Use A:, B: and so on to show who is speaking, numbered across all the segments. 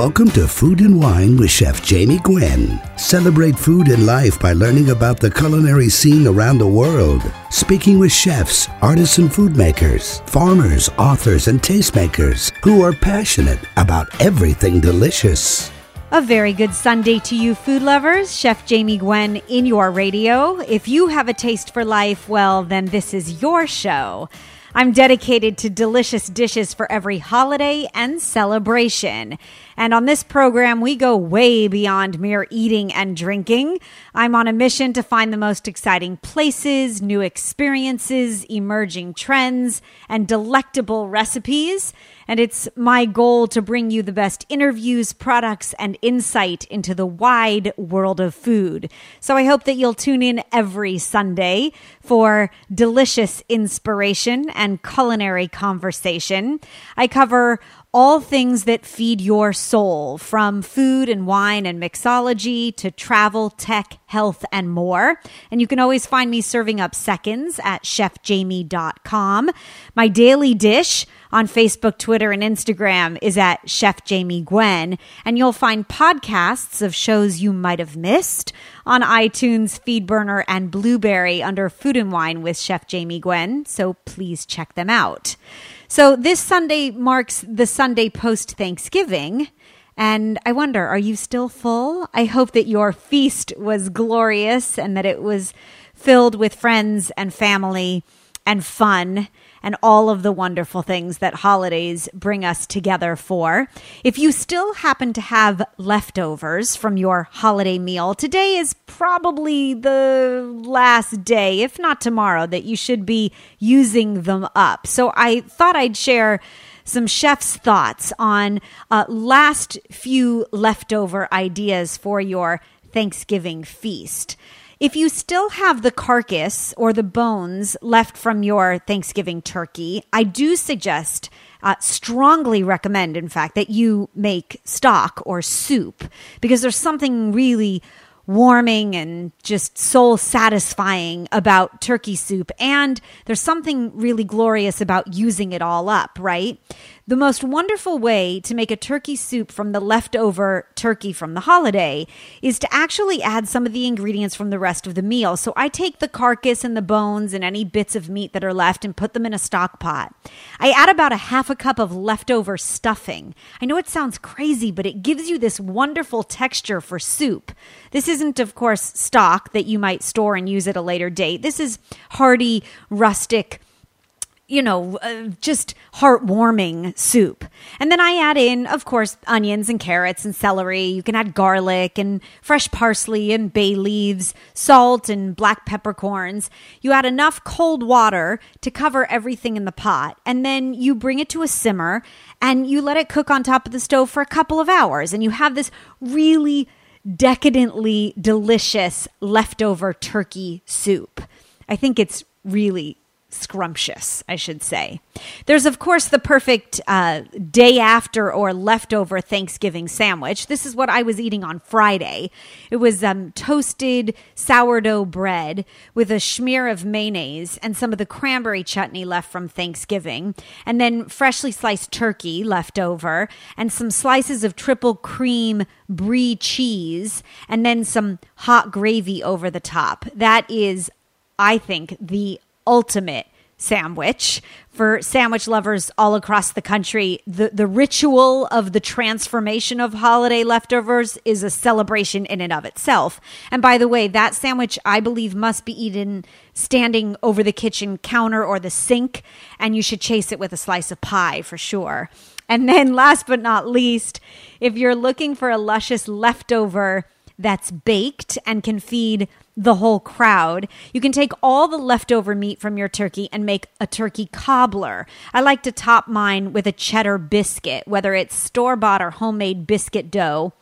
A: Welcome to Food and Wine with Chef Jamie Gwen. Celebrate food and life by learning about the culinary scene around the world. Speaking with chefs, artisan food makers, farmers, authors, and tastemakers who are passionate about everything delicious.
B: A very good Sunday to you, food lovers. Chef Jamie Gwen in your radio. If you have a taste for life, well, then this is your show. I'm dedicated to delicious dishes for every holiday and celebration. And on this program, we go way beyond mere eating and drinking. I'm on a mission to find the most exciting places, new experiences, emerging trends, and delectable recipes. And it's my goal to bring you the best interviews, products, and insight into the wide world of food. So I hope that you'll tune in every Sunday for delicious inspiration and culinary conversation. I cover all things that feed your soul, from food and wine and mixology to travel, tech, health, and more. And you can always find me serving up seconds at chefjamie.com. My daily dish on Facebook, Twitter, and Instagram is at Chef Jamie Gwen. And you'll find podcasts of shows you might have missed on iTunes, Feedburner, and Blubrry under Food and Wine with Chef Jamie Gwen. So please check them out. So this Sunday marks the Sunday post Thanksgiving. And I wonder, are you still full? I hope that your feast was glorious and that it was filled with friends and family and fun and all of the wonderful things that holidays bring us together for. If you still happen to have leftovers from your holiday meal, today is probably the last day, if not tomorrow, that you should be using them up. So I thought I'd share some chef's thoughts on uh, last few leftover ideas for your Thanksgiving feast. If you still have the carcass or the bones left from your Thanksgiving turkey, I do suggest, uh, strongly recommend, in fact, that you make stock or soup because there's something really warming and just soul satisfying about turkey soup. And there's something really glorious about using it all up, right? The most wonderful way to make a turkey soup from the leftover turkey from the holiday is to actually add some of the ingredients from the rest of the meal. So I take the carcass and the bones and any bits of meat that are left and put them in a stock pot. I add about a half a cup of leftover stuffing. I know it sounds crazy, but it gives you this wonderful texture for soup. This isn't, of course, stock that you might store and use at a later date. This is hearty, rustic, you know, uh, just heartwarming soup. And then I add in, of course, onions and carrots and celery. You can add garlic and fresh parsley and bay leaves, salt and black peppercorns. You add enough cold water to cover everything in the pot. And then you bring it to a simmer and you let it cook on top of the stove for a couple of hours. And you have this really decadently delicious leftover turkey soup. I think it's really scrumptious, I should say. There's, of course, the perfect uh, day after or leftover Thanksgiving sandwich. This is what I was eating on Friday. It was um, toasted sourdough bread with a smear of mayonnaise and some of the cranberry chutney left from Thanksgiving, and then freshly sliced turkey left over, and some slices of triple cream brie cheese, and then some hot gravy over the top. That is I think the ultimate sandwich for sandwich lovers all across the country. The the ritual of the transformation of holiday leftovers is a celebration in and of itself. And by the way, that sandwich I believe must be eaten standing over the kitchen counter or the sink and you should chase it with a slice of pie for sure. And then last but not least, if you're looking for a luscious leftover that's baked and can feed the whole crowd. You can take all the leftover meat from your turkey and make a turkey cobbler. I like to top mine with a cheddar biscuit, whether it's store bought or homemade biscuit dough.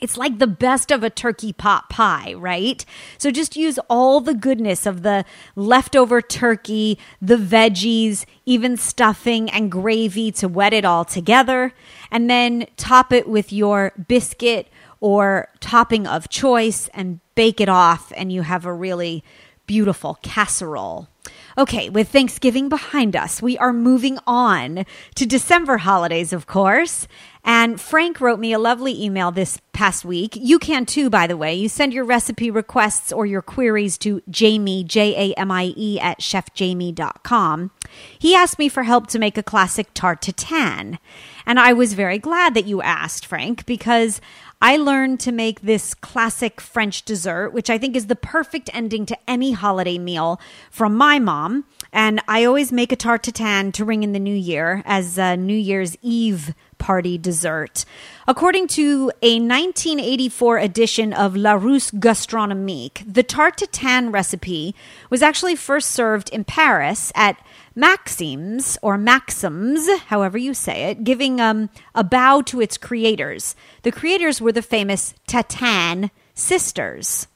B: It's like the best of a turkey pot pie, right? So just use all the goodness of the leftover turkey, the veggies, even stuffing and gravy to wet it all together. And then top it with your biscuit or topping of choice and bake it off, and you have a really beautiful casserole. Okay, with Thanksgiving behind us, we are moving on to December holidays, of course. And Frank wrote me a lovely email this past week. You can too, by the way. You send your recipe requests or your queries to Jamie, J A M I E, at chefjamie.com. He asked me for help to make a classic tarte tatin. And I was very glad that you asked, Frank, because I learned to make this classic French dessert, which I think is the perfect ending to any holiday meal from my mom. And I always make a tart tatin to ring in the new year as a New Year's Eve party dessert. According to a 1984 edition of Larousse Gastronomique, the tart tatin recipe was actually first served in Paris at Maxims or Maxims, however you say it, giving um, a bow to its creators. The creators were the famous Tatin sisters.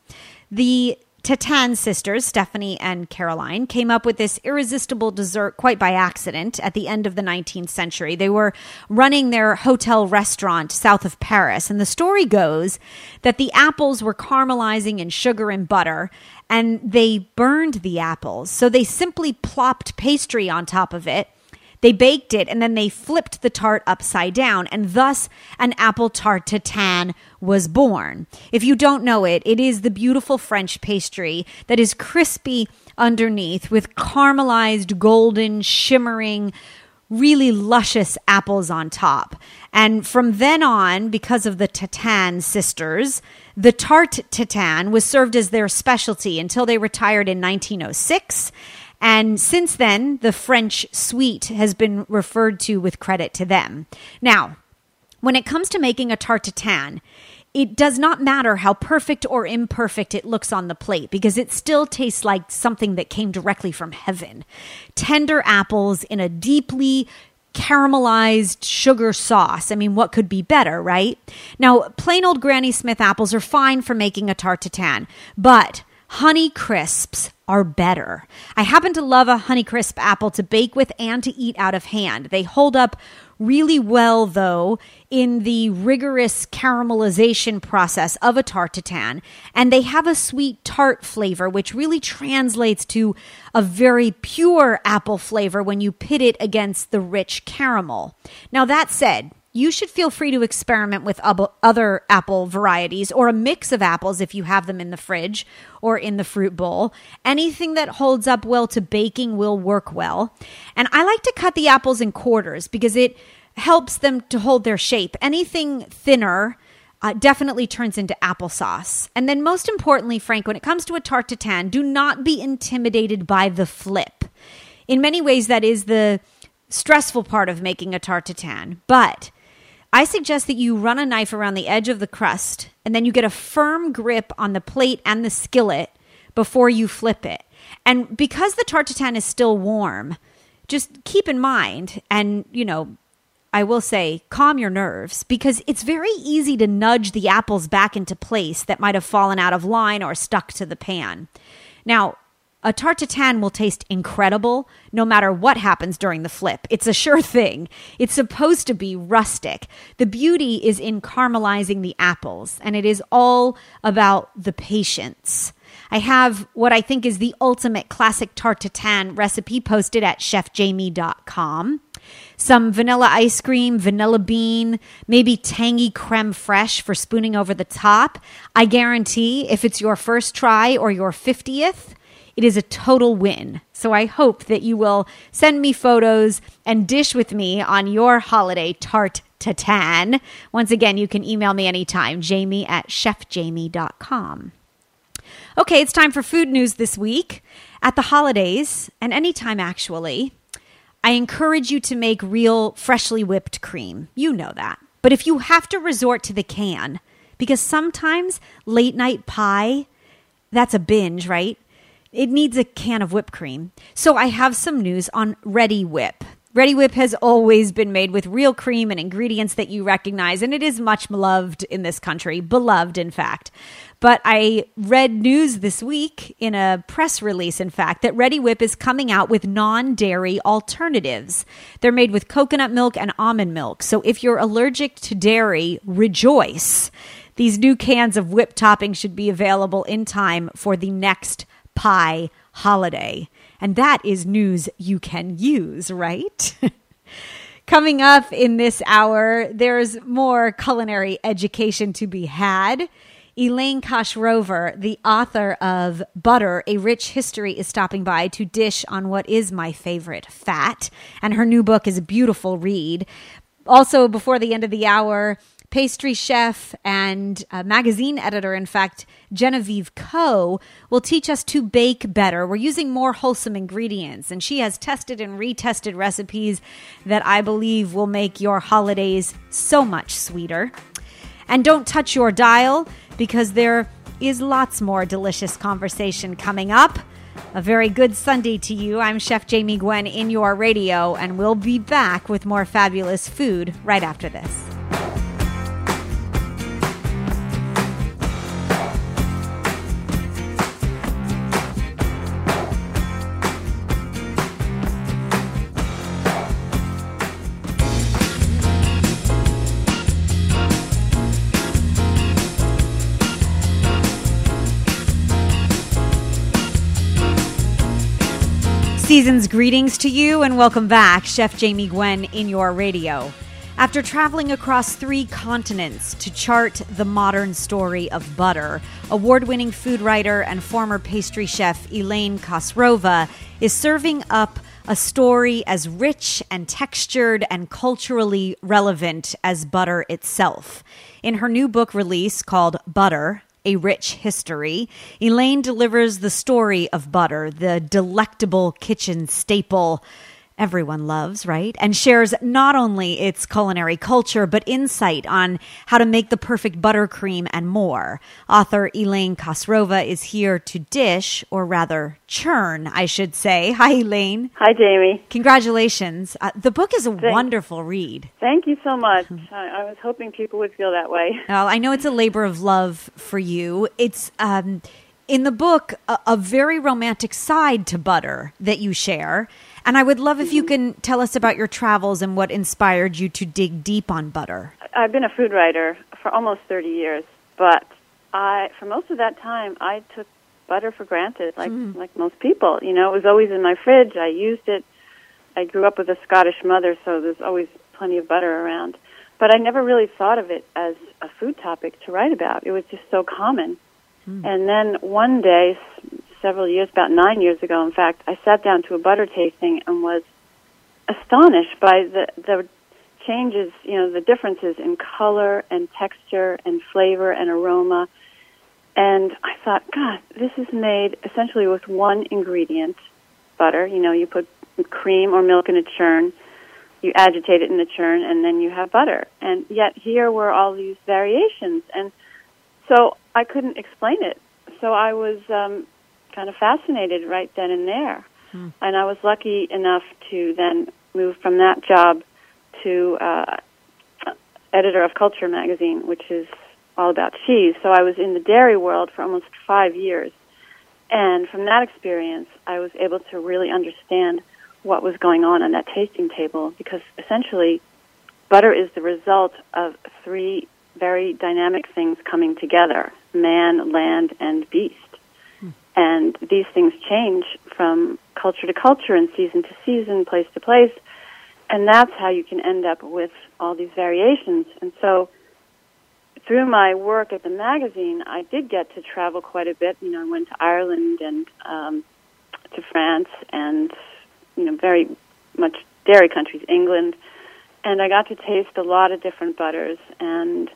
B: The Tatin sisters, Stephanie and Caroline, came up with this irresistible dessert quite by accident at the end of the 19th century. They were running their hotel restaurant south of Paris, and the story goes that the apples were caramelizing in sugar and butter, and they burned the apples. So they simply plopped pastry on top of it they baked it and then they flipped the tart upside down, and thus an apple tart tatin was born. If you don't know it, it is the beautiful French pastry that is crispy underneath with caramelized, golden, shimmering, really luscious apples on top. And from then on, because of the Tatin sisters, the tart tatin was served as their specialty until they retired in 1906. And since then, the French sweet has been referred to with credit to them. Now, when it comes to making a tarte tatin, it does not matter how perfect or imperfect it looks on the plate because it still tastes like something that came directly from heaven. Tender apples in a deeply caramelized sugar sauce. I mean, what could be better, right? Now, plain old Granny Smith apples are fine for making a tarte tatin, but honey crisps are better. I happen to love a Honeycrisp apple to bake with and to eat out of hand. They hold up really well, though, in the rigorous caramelization process of a tatin, and they have a sweet tart flavor, which really translates to a very pure apple flavor when you pit it against the rich caramel. Now, that said, you should feel free to experiment with other apple varieties or a mix of apples if you have them in the fridge or in the fruit bowl. Anything that holds up well to baking will work well. And I like to cut the apples in quarters because it helps them to hold their shape. Anything thinner, uh, definitely turns into applesauce. And then, most importantly, Frank, when it comes to a tarte tatin, do not be intimidated by the flip. In many ways, that is the stressful part of making a tarte tatin. But I suggest that you run a knife around the edge of the crust and then you get a firm grip on the plate and the skillet before you flip it. And because the tatin is still warm, just keep in mind and, you know, I will say, calm your nerves because it's very easy to nudge the apples back into place that might have fallen out of line or stuck to the pan. Now, a tarte tatin will taste incredible no matter what happens during the flip. It's a sure thing. It's supposed to be rustic. The beauty is in caramelizing the apples, and it is all about the patience. I have what I think is the ultimate classic tarte tatin recipe posted at chefjamie.com. Some vanilla ice cream, vanilla bean, maybe tangy creme fraiche for spooning over the top. I guarantee if it's your first try or your 50th, it is a total win. So I hope that you will send me photos and dish with me on your holiday tarte tatin. Once again, you can email me anytime, jamie at chefjamie.com. Okay, it's time for food news this week. At the holidays, and anytime actually, I encourage you to make real freshly whipped cream. You know that. But if you have to resort to the can, because sometimes late night pie, that's a binge, right? It needs a can of whipped cream. So I have some news on Reddi-wip. Ready Whip has always been made with real cream and ingredients that you recognize, and it is much loved in this country, beloved, in fact. But I read news this week in a press release, in fact, that Reddi-wip is coming out with non dairy alternatives. They're made with coconut milk and almond milk. So if you're allergic to dairy, rejoice. These new cans of whip topping should be available in time for the next pie holiday. And that is news you can use, right? Coming up in this hour, there's more culinary education to be had. Elaine Khosrova, the author of Butter, A Rich History, is stopping by to dish on what is my favorite fat. And her new book is a beautiful read. Also, before the end of the hour, pastry chef and magazine editor, in fact, Genevieve Ko, will teach us to bake better. We're using more wholesome ingredients, and she has tested and retested recipes that I believe will make your holidays so much sweeter. And don't touch your dial because there is lots more delicious conversation coming up. A very good Sunday to you. I'm Chef Jamie Gwen in your radio, and we'll be back with more fabulous food right after this. Season's greetings to you and welcome back, Chef Jamie Gwen in your radio. After traveling across three continents to chart the modern story of butter, award winning food writer and former pastry chef Elaine Khosrova is serving up a story as rich and textured and culturally relevant as butter itself. In her new book release called Butter a Rich History, Elaine delivers the story of butter, the delectable kitchen staple everyone loves, right? And shares not only its culinary culture, but insight on how to make the perfect buttercream and more. Author Elaine Khosrova is here to dish, or rather churn, I should say. Hi, Elaine.
C: Hi, Jamie.
B: Congratulations. Uh, the book is a Thanks. wonderful read.
C: Thank you so much. I, I, was hoping people would feel that way.
B: Well, I know it's a labor of love for you. It's, um, in the book, a, a very romantic side to butter that you share. And I would love if you can tell us about your travels and what inspired you to dig deep on butter.
C: I've been a food writer for almost 30 years, but I, for most of that time, I took butter for granted, like mm. like most people. You know, it was always in my fridge. I used it. I grew up with a Scottish mother, so there's always plenty of butter around. But I never really thought of it as a food topic to write about. It was just so common. Mm. And then one day, several years, about nine years ago, in fact, I sat down to a butter tasting and was astonished by the the changes, you know, the differences in color and texture and flavor and aroma. And I thought, God, this is made essentially with one ingredient, butter. You know, you put cream or milk in a churn, you agitate it in the churn, and then you have butter. And yet here were all these variations. And so I couldn't explain it. So I was um, kind of fascinated right then and there. Hmm. And I was lucky enough to then move from that job to uh, editor of Culture magazine, which is all about cheese. So I was in the dairy world for almost five years. And from that experience, I was able to really understand what was going on on that tasting table because essentially butter is the result of three very dynamic things coming together man, land, and beast. And these things change from culture to culture and season to season, place to place. And that's how you can end up with all these variations. And so through my work at the magazine, I did get to travel quite a bit. You know, I went to Ireland and um, to France and, you know, very much dairy countries, England. And I got to taste a lot of different butters. And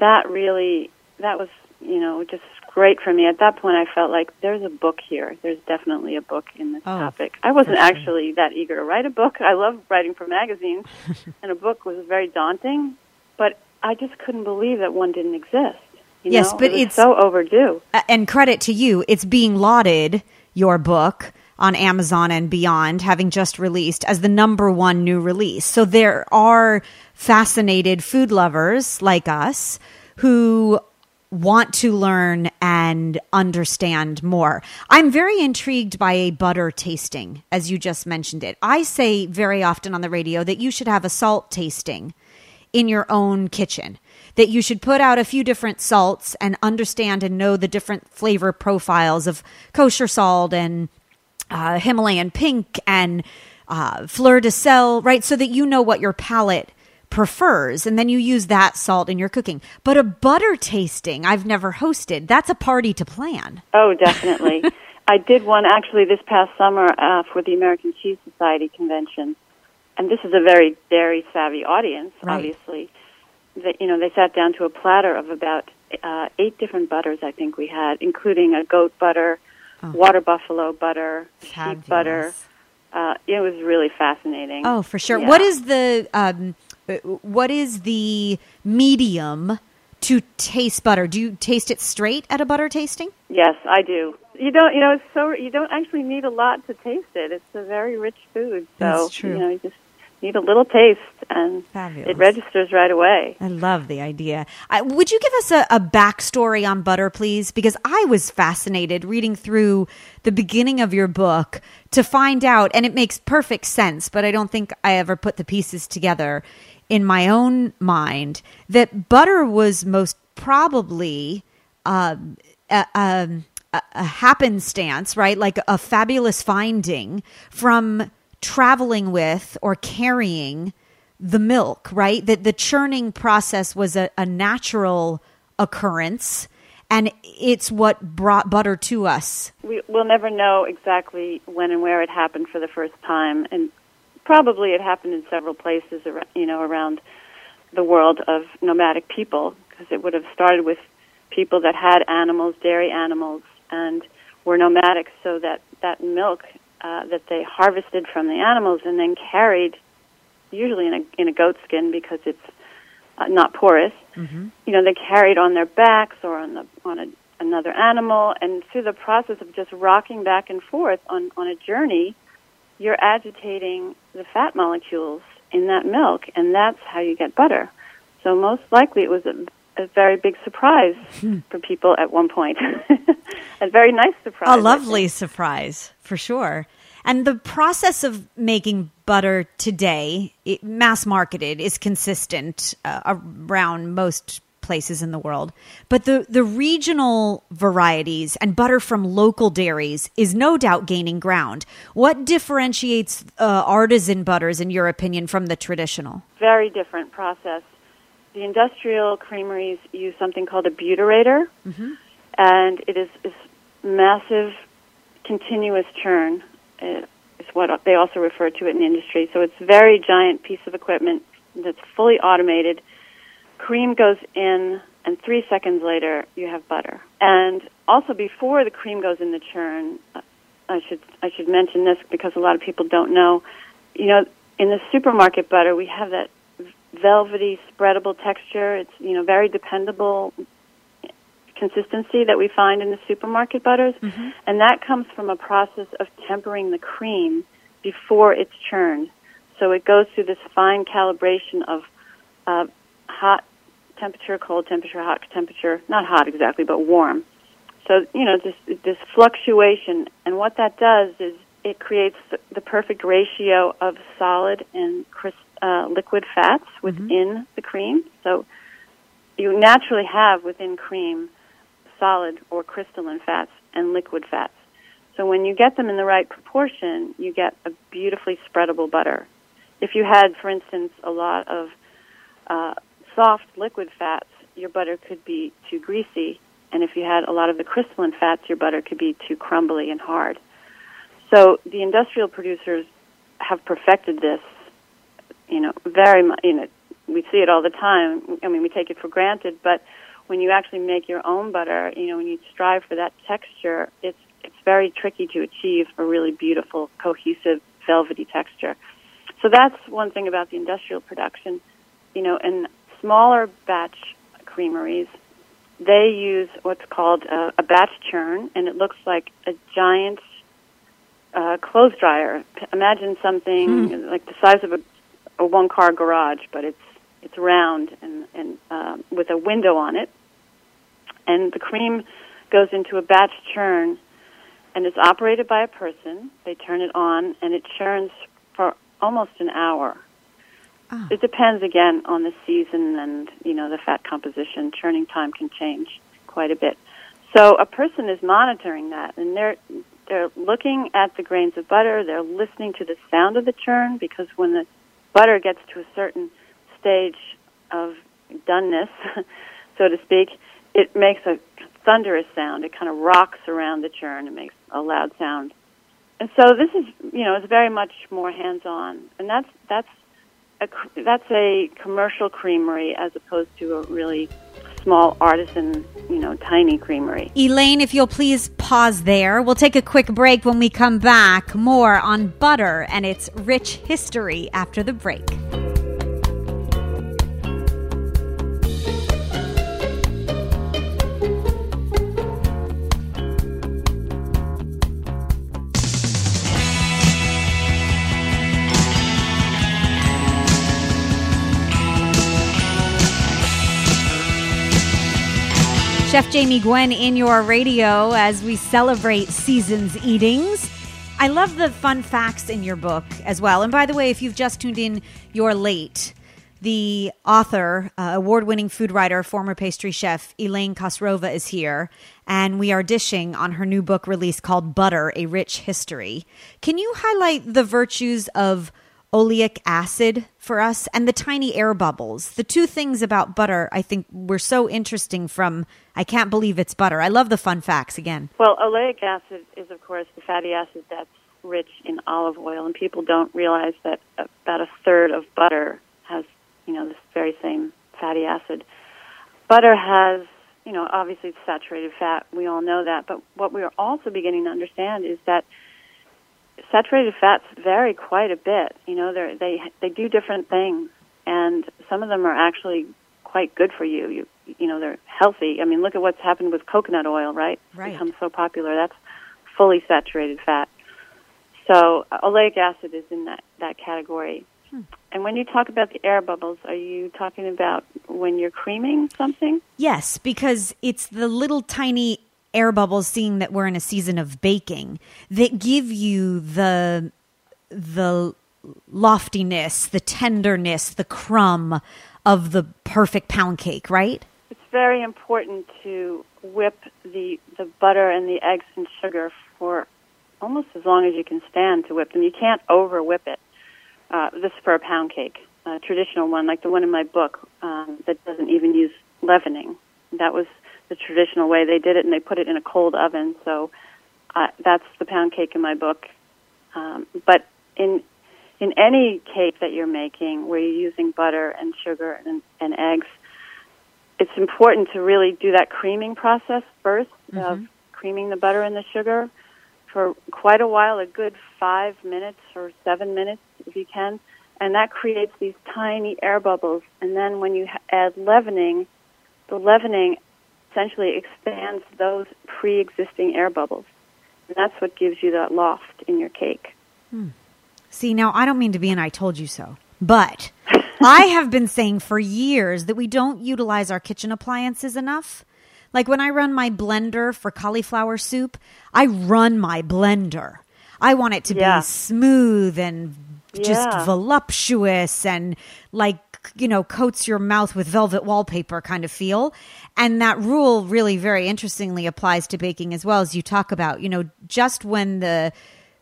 C: that really, that was, you know, just great for me. At that point, I felt like there's a book here. There's definitely a book in this oh, topic. I wasn't actually that eager to write a book. I love writing for magazines, and a book was very daunting, but I just couldn't believe that one didn't exist. You
B: yes,
C: know?
B: but
C: it
B: it's
C: so overdue.
B: And credit to you, it's being lauded. Your book on Amazon and beyond, having just released as the number one new release. So there are fascinated food lovers like us who want to learn and understand more. I'm very intrigued by a butter tasting, as you just mentioned it. I say very often on the radio that you should have a salt tasting in your own kitchen, that you should put out a few different salts and understand and know the different flavor profiles of kosher salt and uh, Himalayan pink and uh, fleur de sel, right? So that you know what your palate prefers and then you use that salt in your cooking. But a butter tasting i've never hosted that's a party to plan.
C: Oh definitely. I did one actually this past summer uh, for the american cheese society convention. And this is a very dairy savvy audience
B: Right.
C: obviously. That you know they sat down to a platter of about uh, eight different butters i think we had including a goat butter water buffalo butter sheep butter. Uh, it was really fascinating.
B: Oh for sure.
C: Yeah.
B: what is the um, what is the medium to taste butter do you taste it straight at a butter tasting
C: Yes, I do. You don't, you know, it's so you don't actually need a lot to taste it. It's a very rich food, so you know, you just need a little taste, and
B: Fabulous.
C: it registers right away.
B: I love the idea. I, would you give us a, a backstory on butter, please? Because I was fascinated reading through the beginning of your book to find out, and it makes perfect sense, but I don't think I ever put the pieces together in my own mind that butter was most probably um, a, um, a, a happenstance, right? Like a fabulous finding from traveling with or carrying the milk, right? That the churning process was a, a natural occurrence and it's what brought butter to us.
C: We, we'll never know exactly when and where it happened for the first time, and probably it happened in several places, you know, around the world of nomadic people, because it would have started with people that had animals, dairy animals, and were nomadic, so that that milk uh, that they harvested from the animals and then carried, usually in a in a goat skin because it's uh, not porous. You know, they carried on their backs or on the on a, another animal, and through the process of just rocking back and forth on on a journey, you're agitating the fat molecules in that milk, and that's how you get butter. So most likely, it was a, a very big surprise for people at one point. a very nice surprise.
B: A lovely surprise, for sure. And the process of making butter today, it, mass marketed, is consistent uh, around most places in the world. But the, the regional varieties and butter from local dairies is no doubt gaining ground. What differentiates uh, artisan butters, in your opinion, from the traditional?
C: very different process. The industrial creameries use something called a butyrator, and it is, is massive, continuous churn. Uh, is what they also refer to it in the industry. So it's a very giant piece of equipment that's fully automated. Cream goes in, and three seconds later, you have butter. And also, before the cream goes in the churn, I should I should mention this because a lot of people don't know. You know, in the supermarket butter, we have that velvety, spreadable texture. It's you know very dependable consistency that we find in the supermarket butters, and that comes from a process of tempering the cream before it's churned. So it goes through this fine calibration of uh, hot temperature, cold temperature, hot temperature, not hot exactly, but warm. So, you know, this, this fluctuation, and what that does is it creates the, perfect ratio of solid and crisp, uh, liquid fats within the cream. So you naturally have within cream solid or crystalline fats and liquid fats. So when you get them in the right proportion, you get a beautifully spreadable butter. If you had, for instance, a lot of uh, soft liquid fats, your butter could be too greasy, and if you had a lot of the crystalline fats, your butter could be too crumbly and hard. So the industrial producers have perfected this, you know, very much. You know, we see it all the time. I mean, we take it for granted, but when you actually make your own butter, you know, when you strive for that texture, it's it's very tricky to achieve a really beautiful, cohesive, velvety texture. So that's one thing about the industrial production. You know, in smaller batch creameries, they use what's called a, a batch churn, and it looks like a giant uh, clothes dryer. Imagine something like the size of a, a one-car garage, but it's it's round and and um, with a window on it, and the cream goes into a batch churn, and it's operated by a person. They turn it on, and it churns for almost an hour.
B: Oh.
C: It depends again on the season and you know the fat composition. Churning time can change quite a bit. So a person is monitoring that, and they're they're looking at the grains of butter. They're listening to the sound of the churn because when the butter gets to a certain stage of doneness, so to speak, it makes a thunderous sound. It kind of rocks around the churn. It makes a loud sound. And so this is, you know, it's very much more hands-on, and that's that's a that's a commercial creamery as opposed to a really small artisan, you know, tiny creamery.
B: Elaine, if you'll please pause there. We'll take a quick break when we come back. More on butter and its rich history after the break. Chef Jamie Gwen in your radio as we celebrate season's eatings. I love the fun facts in your book as well. And by the way, if you've just tuned in, you're late. The author, uh, award winning food writer, former pastry chef Elaine Khosrova is here, and we are dishing on her new book release called Butter A Rich History. Can you highlight the virtues of oleic acid for us and the tiny air bubbles. The two things about butter I think were so interesting from I can't believe it's butter. I love the fun facts again.
C: Well, oleic acid is of course the fatty acid that's rich in olive oil and people don't realize that about a third of butter has, you know, this very same fatty acid. Butter has you know, obviously it's saturated fat. We all know that. But what we are also beginning to understand is that saturated fats vary quite a bit. You know, they they they do different things, and some of them are actually quite good for you. You you know, they're healthy. I mean, look at what's happened with coconut oil, right?
B: Right.
C: It's become so popular. That's fully saturated fat. So uh, oleic acid is in that that category.
B: Hmm.
C: And when you talk about the air bubbles, are you talking about when you're creaming something?
B: Yes, because it's the little tiny air bubbles seeing that we're in a season of baking that give you the the loftiness, the tenderness, the crumb of the perfect pound cake, right?
C: It's very important to whip the the butter and the eggs and sugar for almost as long as you can stand to whip them. You can't over whip it. Uh, this is for a pound cake, a traditional one like the one in my book um, that doesn't even use leavening. That was the traditional way they did it, and they put it in a cold oven. So uh, that's the pound cake in my book. Um, but in in any cake that you're making, where you're using butter and sugar and, and eggs, it's important to really do that creaming process 1st
B: Mm-hmm.
C: of creaming the butter and the sugar for quite a while, a good five minutes or seven minutes if you can, and that creates these tiny air bubbles. And then when you ha- add leavening, the leavening essentially expands those pre-existing air bubbles. And that's what gives you that loft in your cake. Hmm.
B: See, now I don't mean to be an I told you so, but I have been saying for years that we don't utilize our kitchen appliances enough. Like when I run my blender for cauliflower soup, I run my blender. I want it to
C: Yeah.
B: be smooth and just
C: Yeah.
B: voluptuous and like, you know, coats your mouth with velvet wallpaper kind of feel. And that rule really very interestingly applies to baking as well as you talk about, you know, just when the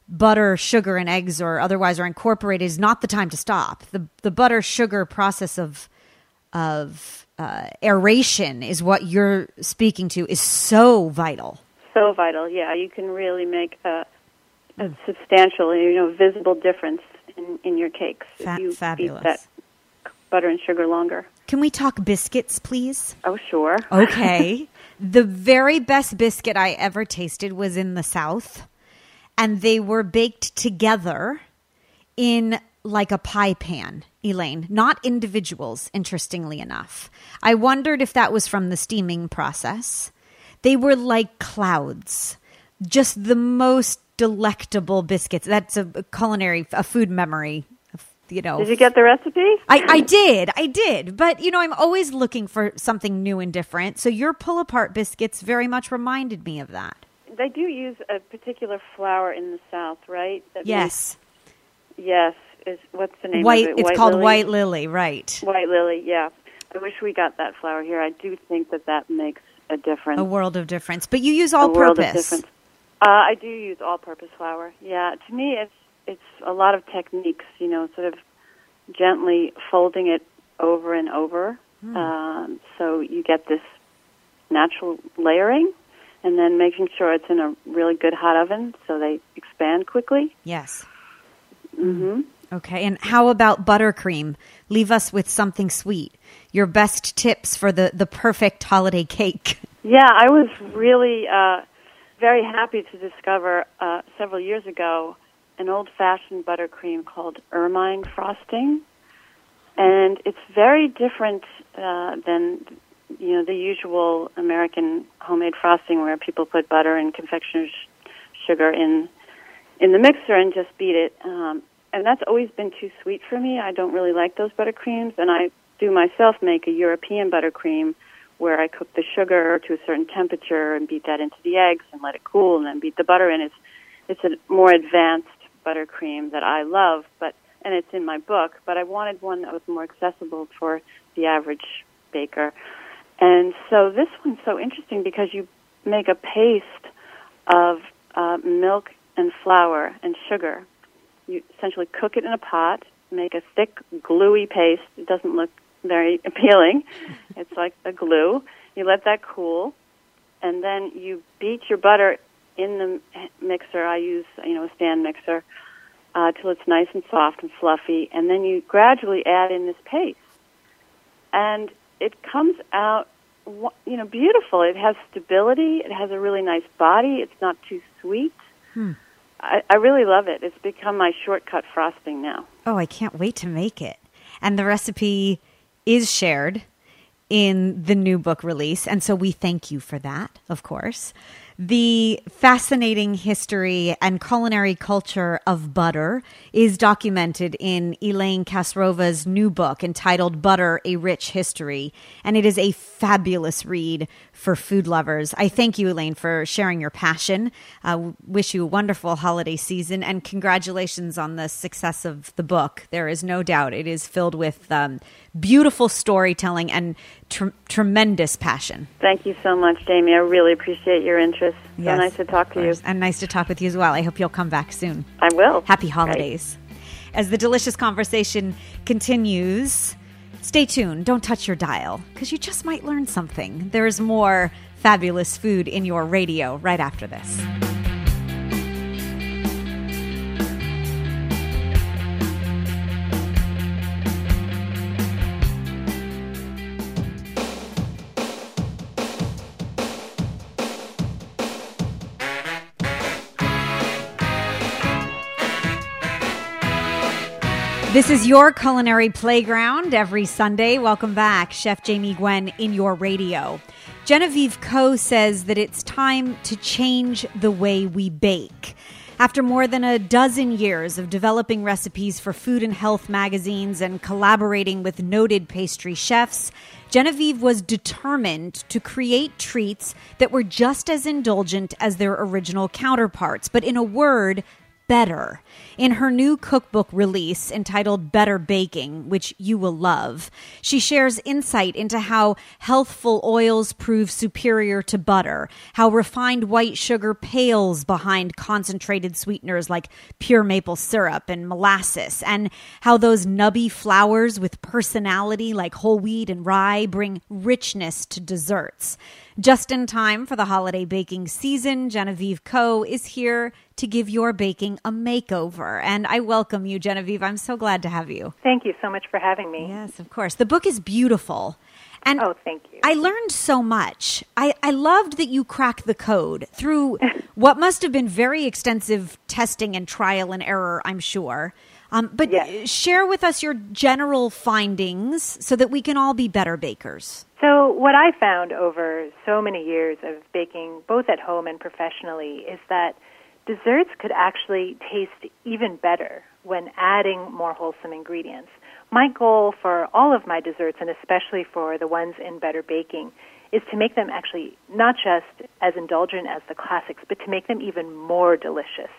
B: butter, sugar, and eggs or otherwise are incorporated is not the time to stop. The the butter sugar process of of uh, aeration is what you're speaking to is so vital.
C: So vital, yeah. You can really make a, a substantial, you know, visible difference in, in your cakes
B: Fa-
C: if you
B: fabulous.
C: beat that butter and sugar longer.
B: Can we talk biscuits, please?
C: Oh, sure.
B: Okay. the very best biscuit I ever tasted was in the South, and they were baked together in like a pie pan, Elaine, not individuals, interestingly enough. I wondered if that was from the steaming process. They were like clouds, just the most delectable biscuits. That's a culinary, a food memory. You know,
C: Did you get the recipe?
B: I, I did, I did. But you know, I'm always looking for something new and different. So your pull apart biscuits very much reminded me of that.
C: They do use a particular flour in the South, right? That
B: Yes,
C: makes- yes. Is what's the name
B: white.
C: of it?
B: It's called
C: lily?
B: white lily, right?
C: White lily. Yeah. I wish we got that flour here. I do think that that makes a difference.
B: A world of difference. But you use all
C: a world
B: purpose.
C: Of difference. Uh, I do use all-purpose flour. Yeah, to me, it's it's a lot of techniques. You know, sort of gently folding it over and over,
B: Hmm.
C: um, so you get this natural layering, and then making sure it's in a really good hot oven so they expand quickly.
B: Yes.
C: hmm
B: Okay. And how about buttercream? Leave us with something sweet. Your best tips for the, the perfect holiday cake.
C: Yeah, I was really uh, very happy to discover uh, several years ago an old-fashioned buttercream called ermine frosting, and it's very different uh, than you know the usual American homemade frosting where people put butter and confectioner's sugar in in the mixer and just beat it. Um, and that's always been too sweet for me. I don't really like those buttercreams, and I do myself make a European buttercream where I cook the sugar to a certain temperature and beat that into the eggs and let it cool and then beat the butter in. It's it's a more advanced buttercream that I love, but and it's in my book. But I wanted one that was more accessible for the average baker. And so this one's so interesting because you make a paste of uh, milk and flour and sugar. You essentially cook it in a pot, make a thick, gluey paste. It doesn't look very appealing. It's like a glue. You let that cool, and then you beat your butter in the mixer. I use you know a stand mixer uh, till it's nice and soft and fluffy, and then you gradually add in this paste, and it comes out you know beautiful. It has stability. It has a really nice body. It's not too sweet.
B: Hmm.
C: I, I really love it. It's become my shortcut frosting now.
B: Oh, I can't wait to make it. And the recipe is shared in the new book release. And so we thank you for that, of course. The fascinating history and culinary culture of butter is documented in Elaine Khosrova's new book entitled Butter A Rich History, and it is a fabulous read for food lovers. I thank you, Elaine, for sharing your passion. Uh, wish you a wonderful holiday season and congratulations on the success of the book. There is no doubt it is filled with um, beautiful storytelling and tr- tremendous passion.
C: Thank you so much, Jamie. I really appreciate your interest. So
B: Yes,
C: nice to talk to you.
B: And nice to talk with you as well. I hope you'll come back soon.
C: I will.
B: Happy holidays. As the delicious conversation continues, stay tuned. Don't touch your dial because you just might learn something. There's more fabulous food in your radio right after this. This is your culinary playground every Sunday. Welcome back, Chef Jamie Gwen in your radio. Genevieve Ko says that it's time to change the way we bake. After more than a dozen years of developing recipes for food and health magazines and collaborating with noted pastry chefs, Genevieve was determined to create treats that were just as indulgent as their original counterparts, but in a word, better. In her new cookbook release entitled Better Baking, which you will love, she shares insight into how healthful oils prove superior to butter, how refined white sugar pales behind concentrated sweeteners like pure maple syrup and molasses, and how those nubby flours with personality like whole wheat and rye bring richness to desserts. Just in time for the holiday baking season, Genevieve Ko is here to give your baking a makeover. And I welcome you, Genevieve. I'm so glad to have you.
D: Thank you so much for having me.
B: Yes, of course. The book is beautiful. And
D: Oh, thank you.
B: I learned so much. I, I loved that you cracked the code through what must have been very extensive testing and trial and error, I'm sure. Um, but
D: Yes.
B: share with us your general findings so that we can all be better bakers.
D: So, what I found over so many years of baking, both at home and professionally, is that desserts could actually taste even better when adding more wholesome ingredients. My goal for all of my desserts, and especially for the ones in Better Baking, is to make them actually not just as indulgent as the classics, but to make them even more delicious.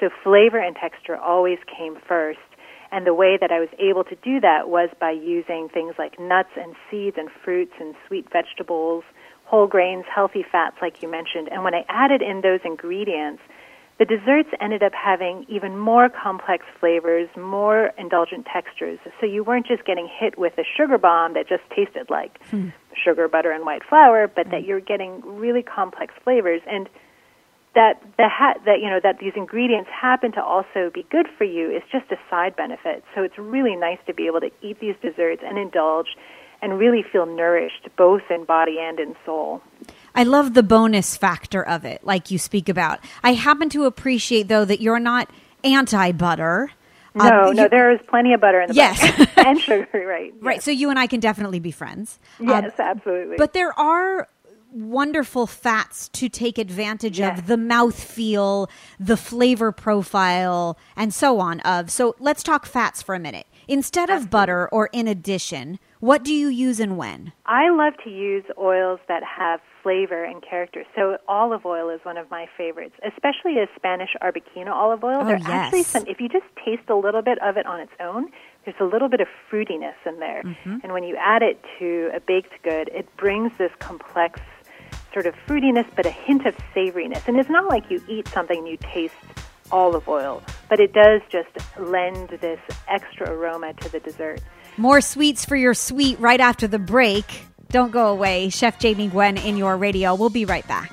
D: So, flavor and texture always came first. And the way that I was able to do that was by using things like nuts and seeds and fruits and sweet vegetables, whole grains, healthy fats, like you mentioned. And when I added in those ingredients, the desserts ended up having even more complex flavors, more indulgent textures. So you weren't just getting hit with a sugar bomb that just tasted like hmm. sugar, butter, and white flour, but that you're getting really complex flavors. And that the ha- that you know that these ingredients happen to also be good for you is just a side benefit. So it's really nice to be able to eat these desserts and indulge and really feel nourished both in body and in soul.
B: I love the bonus factor of it, like you speak about. I happen to appreciate, though, that you're not anti butter.
D: No, uh, no, there is plenty of butter in the
B: yes.
D: and sugar, right?
B: Right. So you and I can definitely be friends.
D: Yes, um, absolutely.
B: But there are wonderful fats to take advantage yes. of the mouth feel, the flavor profile, and so on. Of so, let's talk fats for a minute. Instead of butter or in addition, what do you use and when?
D: I love to use oils that have flavor and character. So olive oil is one of my favorites, especially a Spanish arbequina olive oil.
B: Oh, yes.
D: actually some if you just taste a little bit of it on its own, there's a little bit of fruitiness in there. Mm-hmm. And when you add it to a baked good, it brings this complex sort of fruitiness but a hint of savoriness. And it's not like you eat something and you taste olive oil, but it does just lend this extra aroma to the dessert.
B: More sweets for your sweet right after the break. Don't go away. Chef Jamie Gwen in your radio. We'll be right back.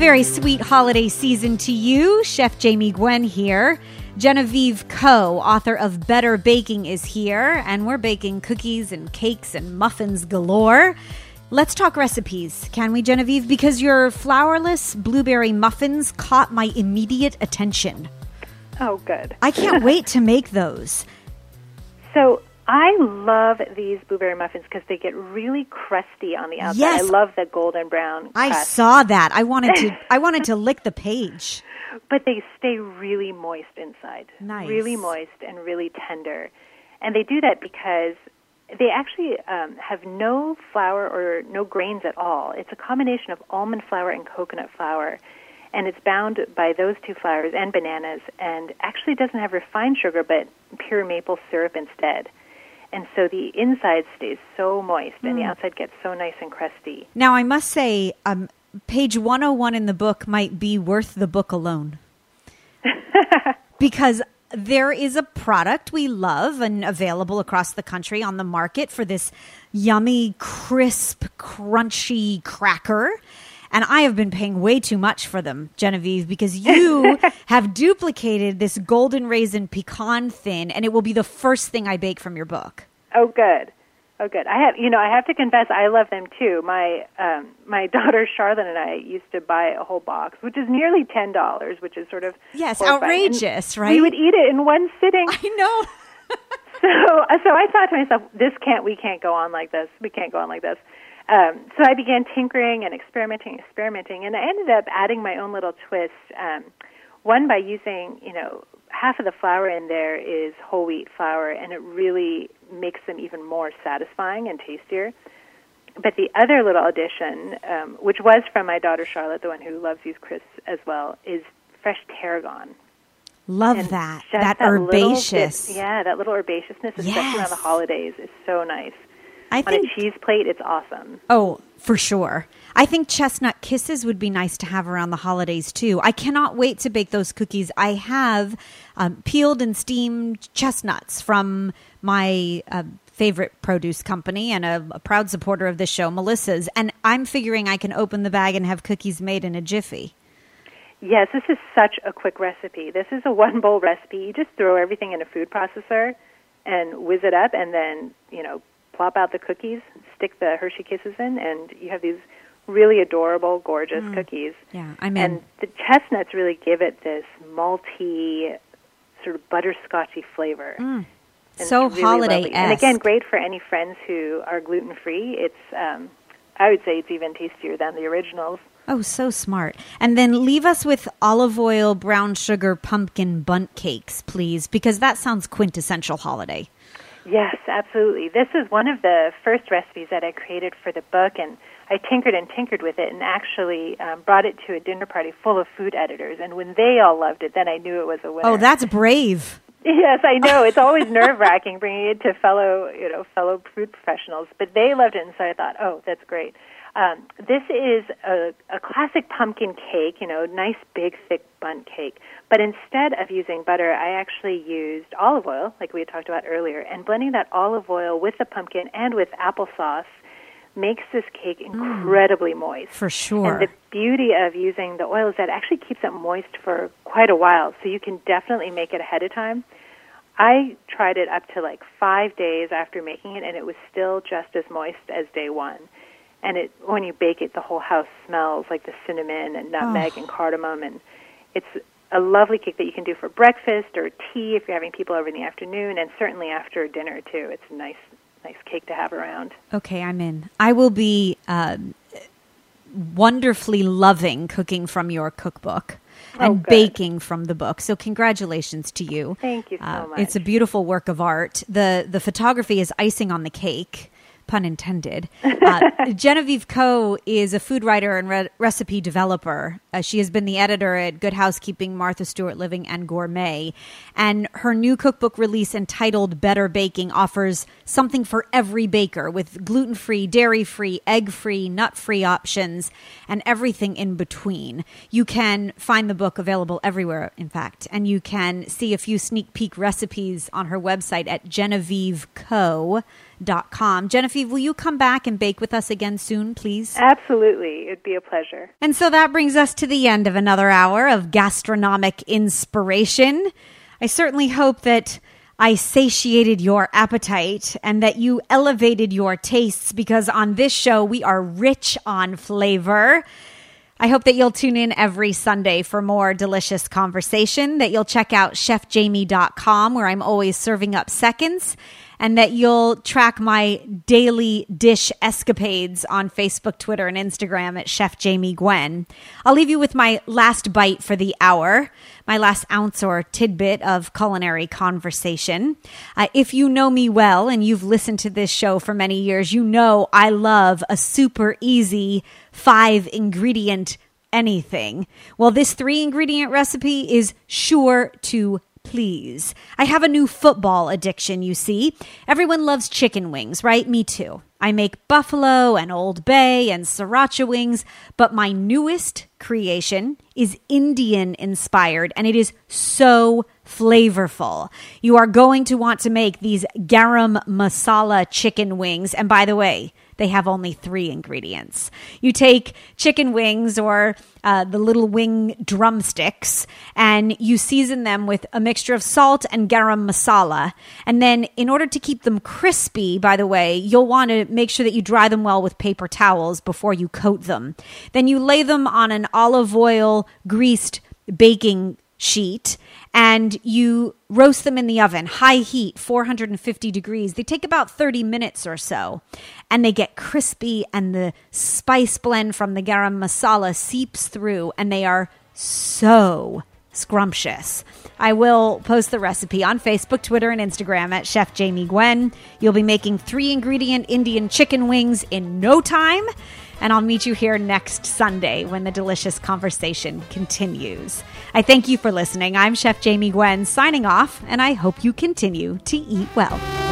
B: Very sweet holiday season to you. Chef Jamie Gwen here. Genevieve Ko, author of Better Baking, is here, and we're baking cookies and cakes and muffins galore. Let's talk recipes, can we, Genevieve? Because your flourless blueberry muffins caught my immediate attention.
D: Oh, good.
B: I can't wait to make those.
D: So, I love these blueberry muffins because they get really crusty on the outside.
B: Yes.
D: I love the golden brown. Crust.
B: I saw that. I wanted to. I wanted to lick the page.
D: But they stay really moist inside.
B: Nice.
D: Really moist and really tender, and they do that because they actually um, have no flour or no grains at all. It's a combination of almond flour and coconut flour and it's bound by those two flours and bananas and actually doesn't have refined sugar but pure maple syrup instead and so the inside stays so moist and the hmm. outside gets so nice and crusty.
B: Now, I must say, um, page 101 in the book might be worth the book alone. because there is a product we love and available across the country on the market for this yummy, crisp, crunchy cracker. And I have been paying way too much for them, Genevieve, because you have duplicated this golden raisin pecan thin, and it will be the first thing I bake from your book.
D: Oh, good. Oh, good. I have, you know, I have to confess, I love them too. My um, my daughter Charlotte and I used to buy a whole box, which is nearly ten dollars, which is sort of
B: yes, outrageous, right?
D: We would eat it in one sitting.
B: I know.
D: so, uh, so I thought to myself, this can't, we can't go on like this. We can't go on like this. Um, so I began tinkering and experimenting, experimenting, and I ended up adding my own little twist. Um, one by using, you know, half of the flour in there is whole wheat flour, and it really makes them even more satisfying and tastier. But the other little addition, um, which was from my daughter Charlotte, the one who loves these crisps as well, is fresh tarragon.
B: Love and that. That, that herbaceous.
D: Bit, yeah, that little herbaceousness, especially
B: yes.
D: around the holidays, is so nice.
B: I
D: on
B: think,
D: a cheese plate, it's awesome.
B: Oh, for sure. I think chestnut kisses would be nice to have around the holidays too. I cannot wait to bake those cookies. I have um, peeled and steamed chestnuts from my uh, favorite produce company and a, a proud supporter of this show, Melissa's, and I'm figuring I can open the bag and have cookies made in a jiffy.
D: Yes, this is such a quick recipe. This is a one bowl recipe. You just throw everything in a food processor and whiz it up, and then you know plop out the cookies, stick the Hershey Kisses in, and you have these really adorable, gorgeous mm. cookies.
B: Yeah, I mean,
D: and the chestnuts really give it this malty, sort of butterscotchy flavor.
B: Mm. So really holiday
D: And again, great for any friends who are gluten free. It's, um, I would say, it's even tastier than the originals.
B: Oh, so smart. And then leave us with olive oil, brown sugar, pumpkin bundt cakes, please, because that sounds quintessential holiday.
D: Yes, absolutely. This is one of the first recipes that I created for the book, and I tinkered and tinkered with it and actually um, brought it to a dinner party full of food editors. And when they all loved it, then I knew it was a winner.
B: Oh, that's brave.
D: Yes, I know. It's always nerve wracking bringing it to fellow, you know, fellow food professionals. But they loved it, and so I thought, oh, that's great. Um, this is a, a classic pumpkin cake, you know, nice big thick bundt cake. But instead of using butter, I actually used olive oil, like we had talked about earlier, and blending that olive oil with the pumpkin and with applesauce makes this cake mm. incredibly mm, moist.
B: For sure.
D: And the beauty of using the oil is that it actually keeps it moist for quite a while, so you can definitely make it ahead of time. I tried it up to like five days after making it, and it was still just as moist as day one. And it, when you bake it, the whole house smells like the cinnamon and nutmeg oh. and cardamom, and it's a lovely cake that you can do for breakfast or tea if you're having people over in the afternoon, and certainly after dinner too. It's a nice nice cake to have around.
B: Okay, I'm in. I will be uh, wonderfully loving cooking from your cookbook. Oh, and
D: good.
B: baking from the book. So congratulations to you.
D: Thank you so uh, much.
B: It's a beautiful work of art. The the photography is icing on the cake pun intended. Uh, Genevieve Ko is a food writer and re- recipe developer. Uh, she has been the editor at Good Housekeeping, Martha Stewart Living, and Gourmet. And her new cookbook release entitled Better Baking offers something for every baker with gluten free, dairy free, egg free, nut free options, and everything in between. You can find the book available everywhere, in fact, and you can see a few sneak peek recipes on her website at genevieveko.com com. Genevieve, will you come back and bake with us again soon, please?
D: Absolutely. It'd be a pleasure.
B: And so that brings us to the end of another hour of gastronomic inspiration. I certainly hope that I satiated your appetite and that you elevated your tastes because on this show we are rich on flavor. I hope that you'll tune in every Sunday for more delicious conversation, that you'll check out chefjamie.com where I'm always serving up seconds and that you'll track my daily dish escapades on Facebook, Twitter, and Instagram at Chef Jamie Gwen. I'll leave you with my last bite for the hour, my last ounce or tidbit of culinary conversation. Uh, if you know me well and you've listened to this show for many years, you know I love a super easy five ingredient anything. Well, this three ingredient recipe is sure to please. I have a new football addiction, you see. Everyone loves chicken wings, right? Me too. I make buffalo and Old Bay and sriracha wings, but my newest creation is Indian inspired and it is so flavorful. You are going to want to make these garam masala chicken wings. And by the way, they have only three ingredients. You take chicken wings or uh, the little wing drumsticks and you season them with a mixture of salt and garam masala. And then, in order to keep them crispy, by the way, you'll want to make sure that you dry them well with paper towels before you coat them. Then you lay them on an olive oil greased baking sheet and you roast them in the oven, high heat, 450 degrees. They take about 30 minutes or so, and they get crispy, and the spice blend from the garam masala seeps through, and they are so scrumptious. I will post the recipe on Facebook, Twitter, and Instagram at Chef Jamie Gwen. You'll be making three ingredient Indian chicken wings in no time. And I'll meet you here next Sunday when the delicious conversation continues. I thank you for listening. I'm Chef Jamie Gwen signing off, and I hope you continue to eat well.